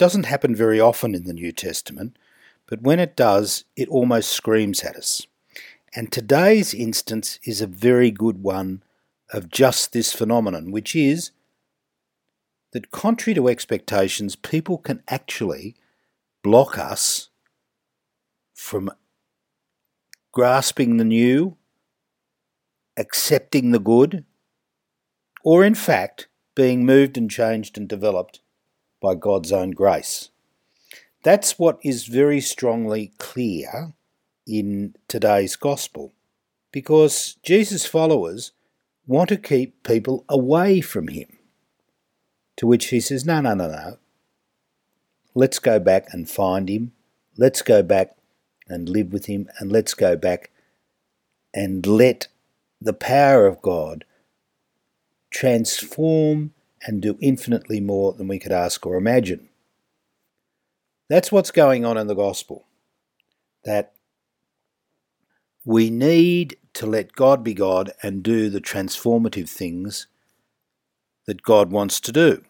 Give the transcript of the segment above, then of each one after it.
doesn't happen very often in the New Testament, but when it does, it almost screams at us. And today's instance is a very good one of just this phenomenon, which is that, contrary to expectations, people can actually block us from grasping the new, accepting the good, or in fact, being moved and changed and developed by God's own grace. That's what is very strongly clear in today's gospel, because Jesus' followers want to keep people away from him. To which he says, No, no, no, no. Let's go back and find him. Let's go back and live with him. And let's go back and let the power of God transform and do infinitely more than we could ask or imagine. That's what's going on in the gospel. That we need to let God be God and do the transformative things that God wants to do.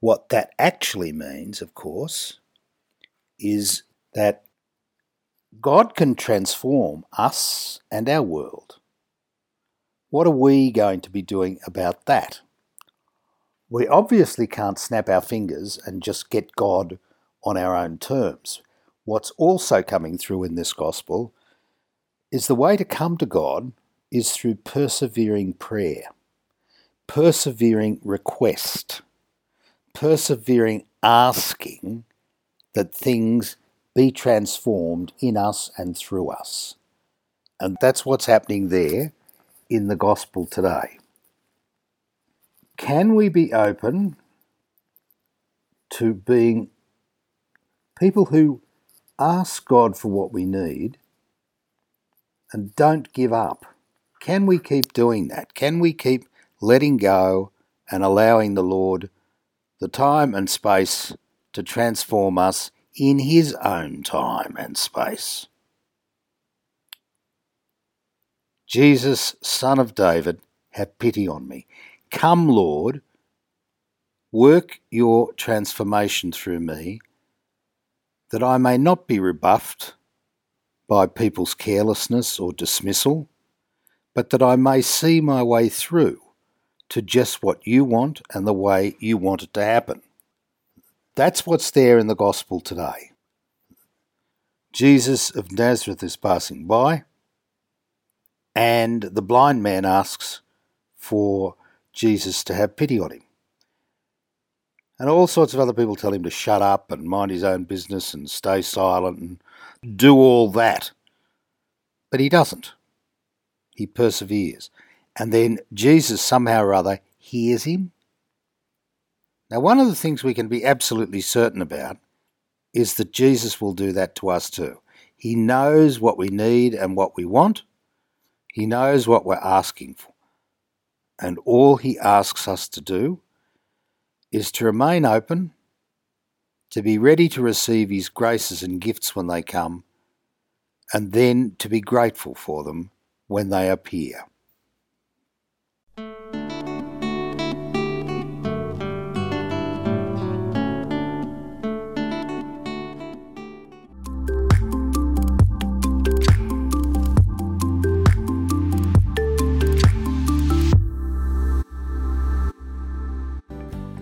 What that actually means, of course, is that God can transform us and our world. What are we going to be doing about that? We obviously can't snap our fingers and just get God on our own terms. What's also coming through in this gospel is the way to come to God is through persevering prayer, persevering request, persevering asking that things be transformed in us and through us. And that's what's happening there in the gospel today. Can we be open to being people who ask God for what we need and don't give up? Can we keep doing that? Can we keep letting go and allowing the Lord the time and space to transform us in His own time and space? Jesus, Son of David, have pity on me. Come, Lord, work your transformation through me, that I may not be rebuffed by people's carelessness or dismissal, but that I may see my way through to just what you want and the way you want it to happen. That's what's there in the gospel today. Jesus of Nazareth is passing by, and the blind man asks for Jesus to have pity on him. And all sorts of other people tell him to shut up and mind his own business and stay silent and do all that. But he doesn't. He perseveres. And then Jesus somehow or other hears him. Now, one of the things we can be absolutely certain about is that Jesus will do that to us too. He knows what we need and what we want. He knows what we're asking for. And all he asks us to do is to remain open, to be ready to receive his graces and gifts when they come, and then to be grateful for them when they appear.